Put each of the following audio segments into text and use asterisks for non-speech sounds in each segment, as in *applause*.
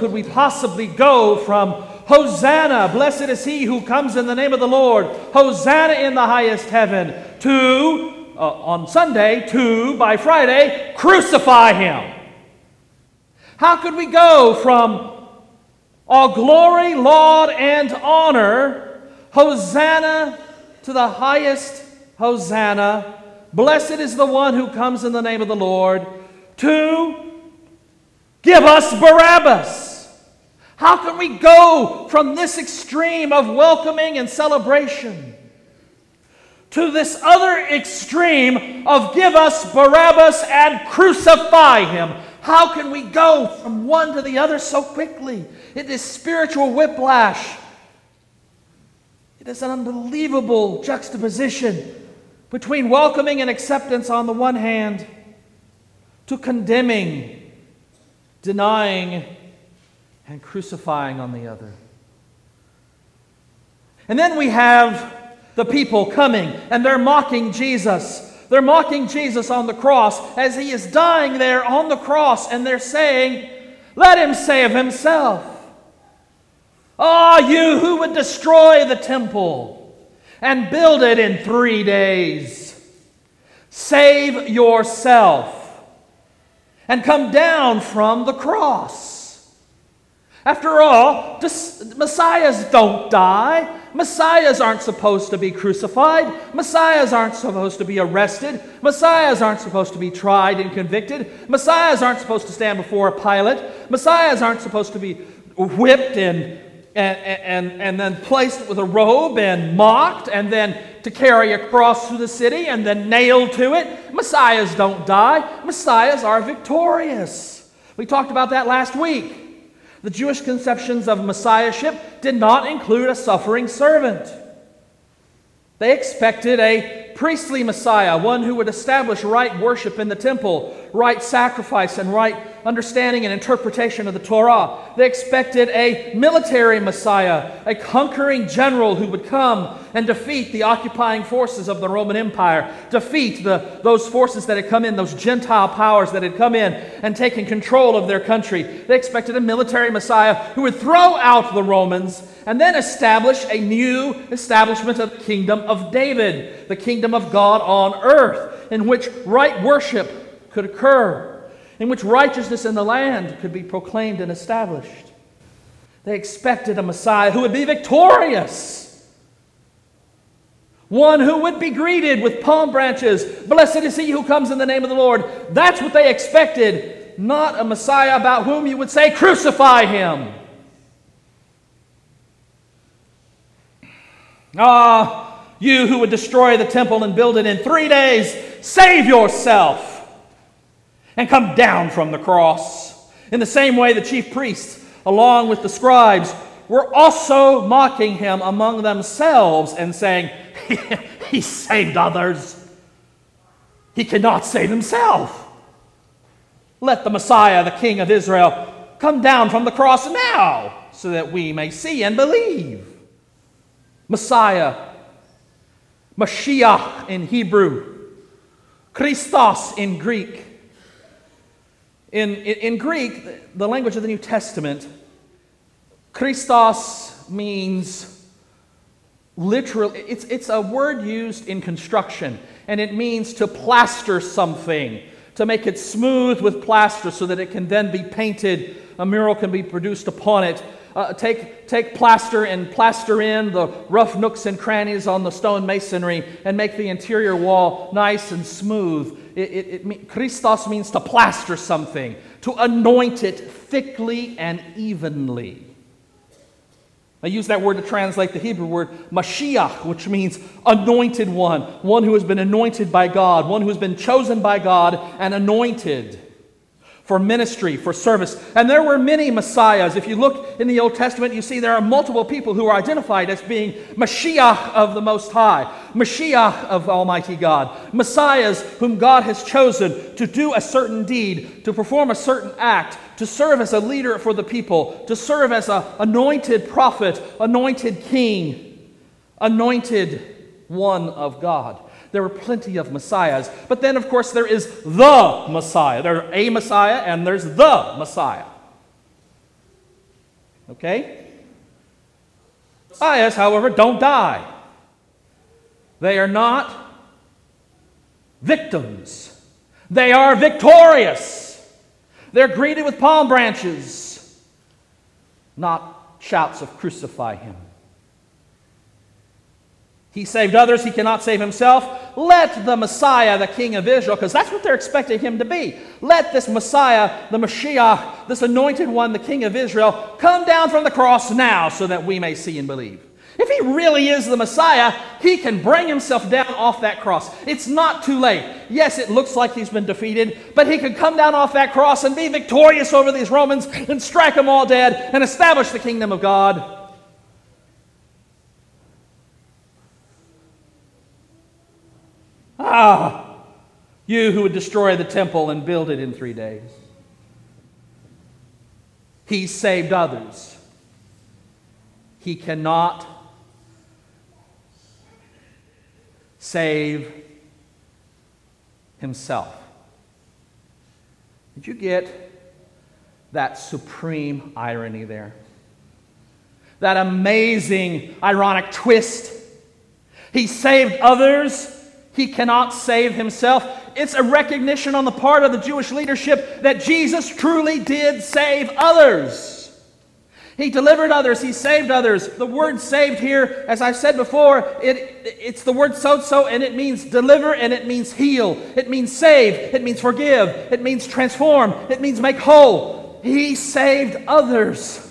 could we possibly go from Hosanna, blessed is he who comes in the name of the Lord, Hosanna in the highest heaven, to, uh, on Sunday, to, by Friday, crucify him? How could we go from all glory, laud, and honor, Hosanna to the highest Hosanna, blessed is the one who comes in the name of the Lord, to give us Barabbas? How can we go from this extreme of welcoming and celebration to this other extreme of give us Barabbas and crucify him? How can we go from one to the other so quickly? It is spiritual whiplash. It is an unbelievable juxtaposition between welcoming and acceptance on the one hand to condemning, denying, and crucifying on the other. And then we have the people coming and they're mocking Jesus. They're mocking Jesus on the cross as he is dying there on the cross, and they're saying, Let him save himself. Ah, oh, you who would destroy the temple and build it in three days, save yourself and come down from the cross. After all, messiahs don't die. Messiahs aren't supposed to be crucified. Messiahs aren't supposed to be arrested. Messiahs aren't supposed to be tried and convicted. Messiahs aren't supposed to stand before a Pilate. Messiahs aren't supposed to be whipped and, and, and, and then placed with a robe and mocked and then to carry a cross through the city and then nailed to it. Messiahs don't die. Messiahs are victorious. We talked about that last week. The Jewish conceptions of messiahship did not include a suffering servant. They expected a priestly Messiah, one who would establish right worship in the temple, right sacrifice, and right understanding and interpretation of the Torah. They expected a military Messiah, a conquering general who would come and defeat the occupying forces of the Roman Empire, defeat the, those forces that had come in, those Gentile powers that had come in and taken control of their country. They expected a military Messiah who would throw out the Romans and then establish a new establishment of the kingdom of David, the kingdom of God on earth, in which right worship could occur in which righteousness in the land could be proclaimed and established. They expected a Messiah who would be victorious. One who would be greeted with palm branches. Blessed is he who comes in the name of the Lord. That's what they expected, not a Messiah about whom you would say, Crucify him. Ah, you who would destroy the temple and build it in three days, save yourself and come down from the cross. In the same way, the chief priests, along with the scribes, were also mocking him among themselves and saying, *laughs* He saved others. He cannot save himself. Let the Messiah, the King of Israel, come down from the cross now so that we may see and believe. Messiah, Mashiach in Hebrew, Christos in Greek, in, in, in Greek, the language of the New Testament, Christos means literally, it's, it's a word used in construction, and it means to plaster something, to make it smooth with plaster so that it can then be painted, a mural can be produced upon it. Uh, take, take plaster and plaster in the rough nooks and crannies on the stone masonry and make the interior wall nice and smooth. It, it, it, Christos means to plaster something, to anoint it thickly and evenly. I use that word to translate the Hebrew word Mashiach, which means anointed one, one who has been anointed by God, one who has been chosen by God and anointed for ministry, for service. And there were many messiahs. If you look in the Old Testament, you see there are multiple people who are identified as being Mashiach of the Most High, Mashiach of Almighty God, messiahs whom God has chosen to do a certain deed, to perform a certain act, to serve as a leader for the people, to serve as an anointed prophet, anointed king, anointed one of God. There were plenty of messiahs. But then, of course, there is the Messiah. There's a Messiah and there's the Messiah. Okay? Messiahs, however, don't die. They are not victims. They are victorious. They're greeted with palm branches, not shouts of crucify him. He saved others, he cannot save himself. Let the Messiah, the King of Israel, because that's what they're expecting him to be. Let this Messiah, the Mashiach, this anointed one, the King of Israel, come down from the cross now so that we may see and believe. If he really is the Messiah, he can bring himself down off that cross. It's not too late. Yes, it looks like he's been defeated, but he can come down off that cross and be victorious over these Romans and strike them all dead and establish the kingdom of God. Ah, you who would destroy the temple and build it in three days. He saved others. He cannot save himself. Did you get that supreme irony there? That amazing ironic twist. He saved others, he cannot save himself. It's a recognition on the part of the Jewish leadership that Jesus truly did save others. He delivered others, he saved others. The word saved here, as I've said before, it, it's the word sozo, and it means deliver and it means heal. It means save, it means forgive, it means transform, it means make whole. He saved others.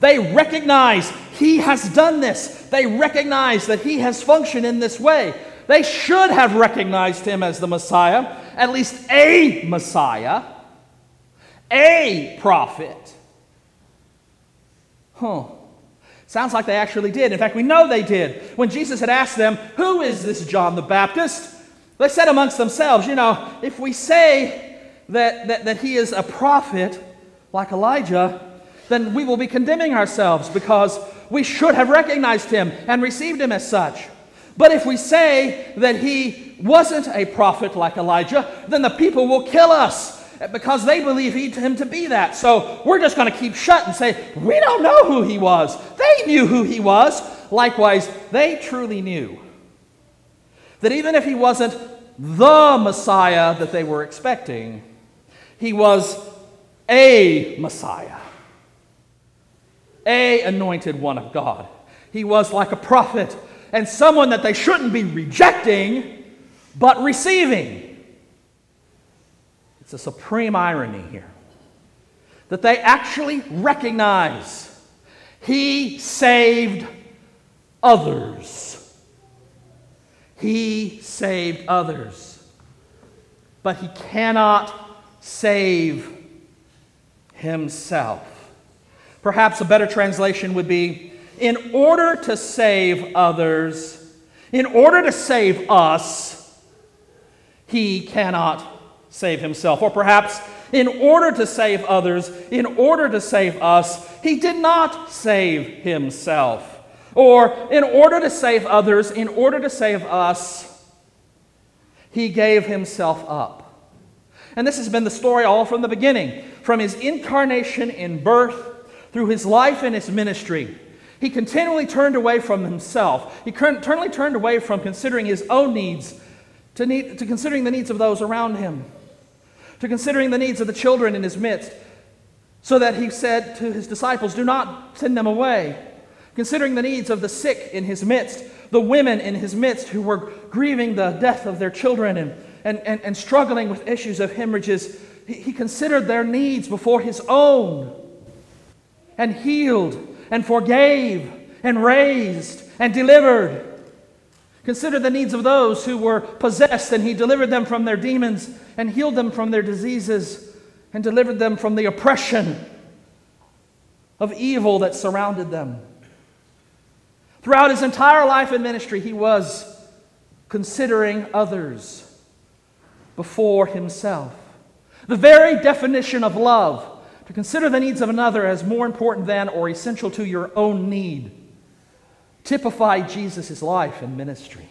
They recognize he has done this. They recognize that he has functioned in this way. They should have recognized him as the Messiah, at least a Messiah, a prophet. Huh. Sounds like they actually did. In fact, we know they did. When Jesus had asked them, Who is this John the Baptist? They said amongst themselves, You know, if we say that, that, that he is a prophet like Elijah, then we will be condemning ourselves because we should have recognized him and received him as such. But if we say that he wasn't a prophet like Elijah, then the people will kill us because they believe him to be that. So we're just going to keep shut and say, we don't know who he was. They knew who he was. Likewise, they truly knew that even if he wasn't the Messiah that they were expecting, he was a Messiah, a anointed one of God. He was like a prophet and someone that they shouldn't be rejecting, but receiving. It's a supreme irony here that they actually recognize he saved others. He saved others. But he cannot save himself. Perhaps a better translation would be in order to save others, in order to save us, he cannot save himself. Or perhaps, in order to save others, in order to save us, he did not save himself. Or, in order to save others, in order to save us, he gave himself up. And this has been the story all from the beginning, from his incarnation in birth through his life and his ministry. He continually turned away from himself. He continually turned away from considering his own needs to, need, to considering the needs of those around him to considering the needs of the children in his midst, so that he said to his disciples, Do not send them away. Considering the needs of the sick in his midst, the women in his midst who were grieving the death of their children and, and, and, and struggling with issues of hemorrhages, he, he considered their needs before his own and healed and forgave and raised and delivered. Consider the needs of those who were possessed, and he delivered them from their demons and healed them from their diseases and delivered them from the oppression of evil that surrounded them. Throughout his entire life and ministry, he was considering others before himself. The very definition of love, to consider the needs of another as more important than or essential to your own need typified Jesus' life and ministry.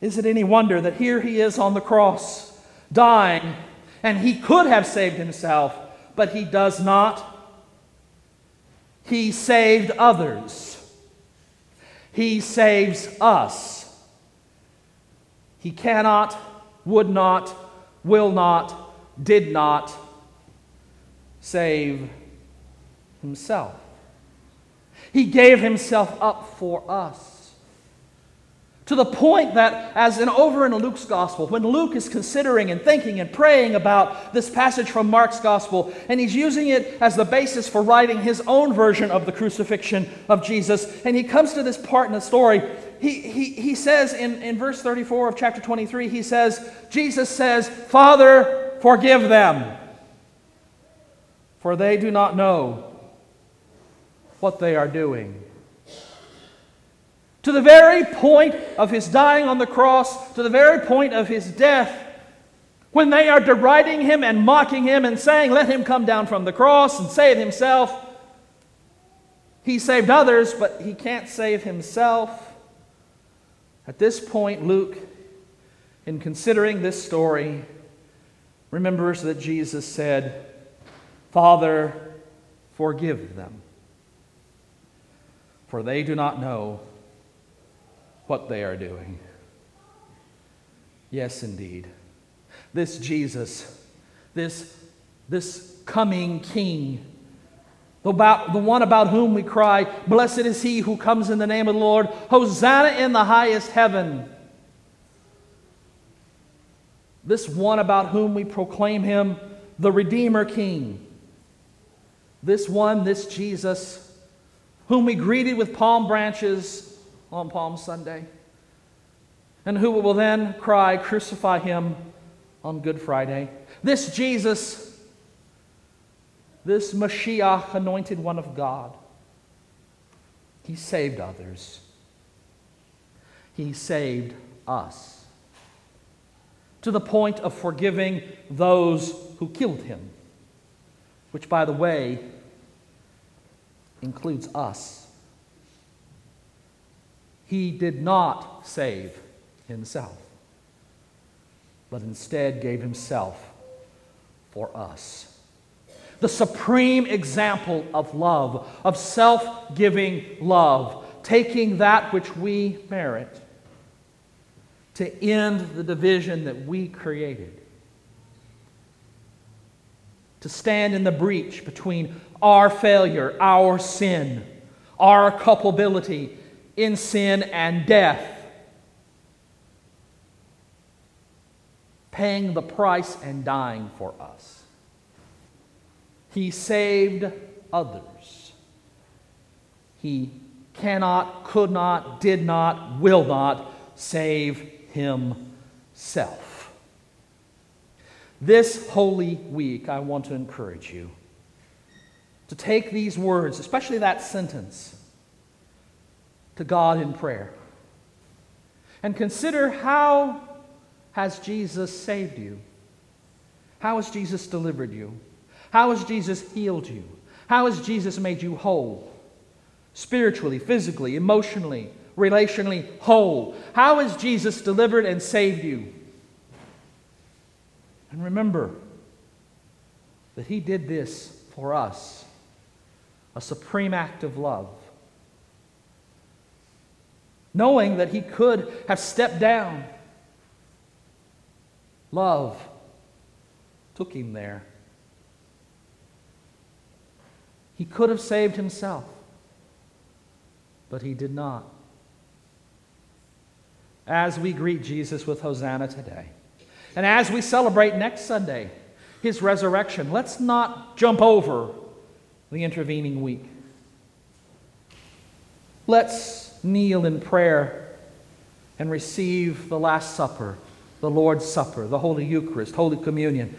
Is it any wonder that here he is on the cross, dying, and he could have saved himself, but he does not? He saved others. He saves us. He cannot, would not, will not, did not save himself. He gave himself up for us. To the point that, as in over in Luke's gospel, when Luke is considering and thinking and praying about this passage from Mark's gospel, and he's using it as the basis for writing his own version of the crucifixion of Jesus, and he comes to this part in the story, he, he, he says in, in verse 34 of chapter 23, he says, Jesus says, Father, forgive them, for they do not know what they are doing. To the very point of his dying on the cross, to the very point of his death, when they are deriding him and mocking him and saying, Let him come down from the cross and save himself, he saved others, but he can't save himself. At this point, Luke, in considering this story, remembers that Jesus said, Father, forgive them, for they do not know what they are doing. Yes, indeed. This Jesus, this, this coming King, the, about, the one about whom we cry, Blessed is he who comes in the name of the Lord, Hosanna in the highest heaven. This one about whom we proclaim him the Redeemer King. This one, this Jesus, whom we greeted with palm branches on Palm Sunday, and who will then cry, Crucify him on Good Friday. This Jesus, this Mashiach, anointed one of God, he saved others. He saved us to the point of forgiving those who killed him, which, by the way, includes us. He did not save himself, but instead gave himself for us. The supreme example of love, of self giving love, taking that which we merit to end the division that we created, to stand in the breach between our failure, our sin, our culpability, in sin and death, paying the price and dying for us. He saved others. He cannot, could not, did not, will not save himself. This holy week, I want to encourage you to take these words, especially that sentence, to God in prayer. And consider how has Jesus saved you? How has Jesus delivered you? How has Jesus healed you? How has Jesus made you whole? Spiritually, physically, emotionally, relationally whole. How has Jesus delivered and saved you? And remember that He did this for us a supreme act of love knowing that he could have stepped down. Love took him there. He could have saved himself, but he did not. As we greet Jesus with Hosanna today, and as we celebrate next Sunday his resurrection, let's not jump over the intervening week. Let's kneel in prayer and receive the Last Supper, the Lord's Supper, the Holy Eucharist, Holy Communion,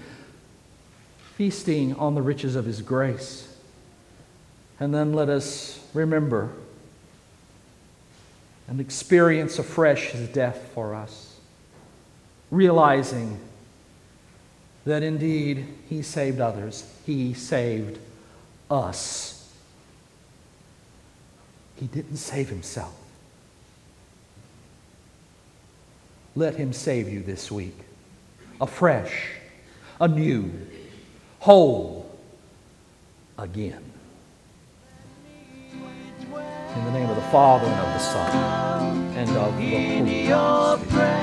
feasting on the riches of His grace. And then let us remember and experience afresh His death for us, realizing that indeed He saved others, He saved us. He didn't save himself. Let him save you this week, afresh, anew, whole, again. In the name of the Father, and of the Son, and of the Holy Spirit.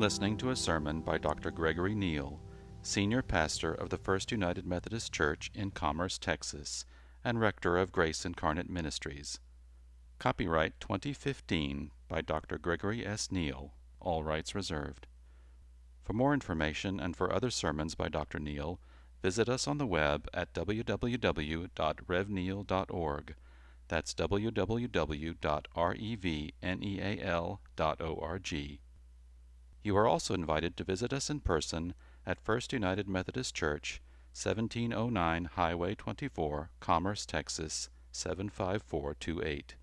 Listening to a sermon by Dr. Gregory Neal, Senior Pastor of the First United Methodist Church in Commerce, Texas, and Rector of Grace Incarnate Ministries. Copyright 2015 by Dr. Gregory S. Neal, all rights reserved. For more information and for other sermons by Dr. Neal, visit us on the web at www.revneal.org. That's www.revneal.org. You are also invited to visit us in person at First United Methodist Church, 1709 Highway 24, Commerce, Texas 75428.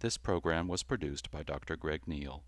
This program was produced by Dr. Greg Neal.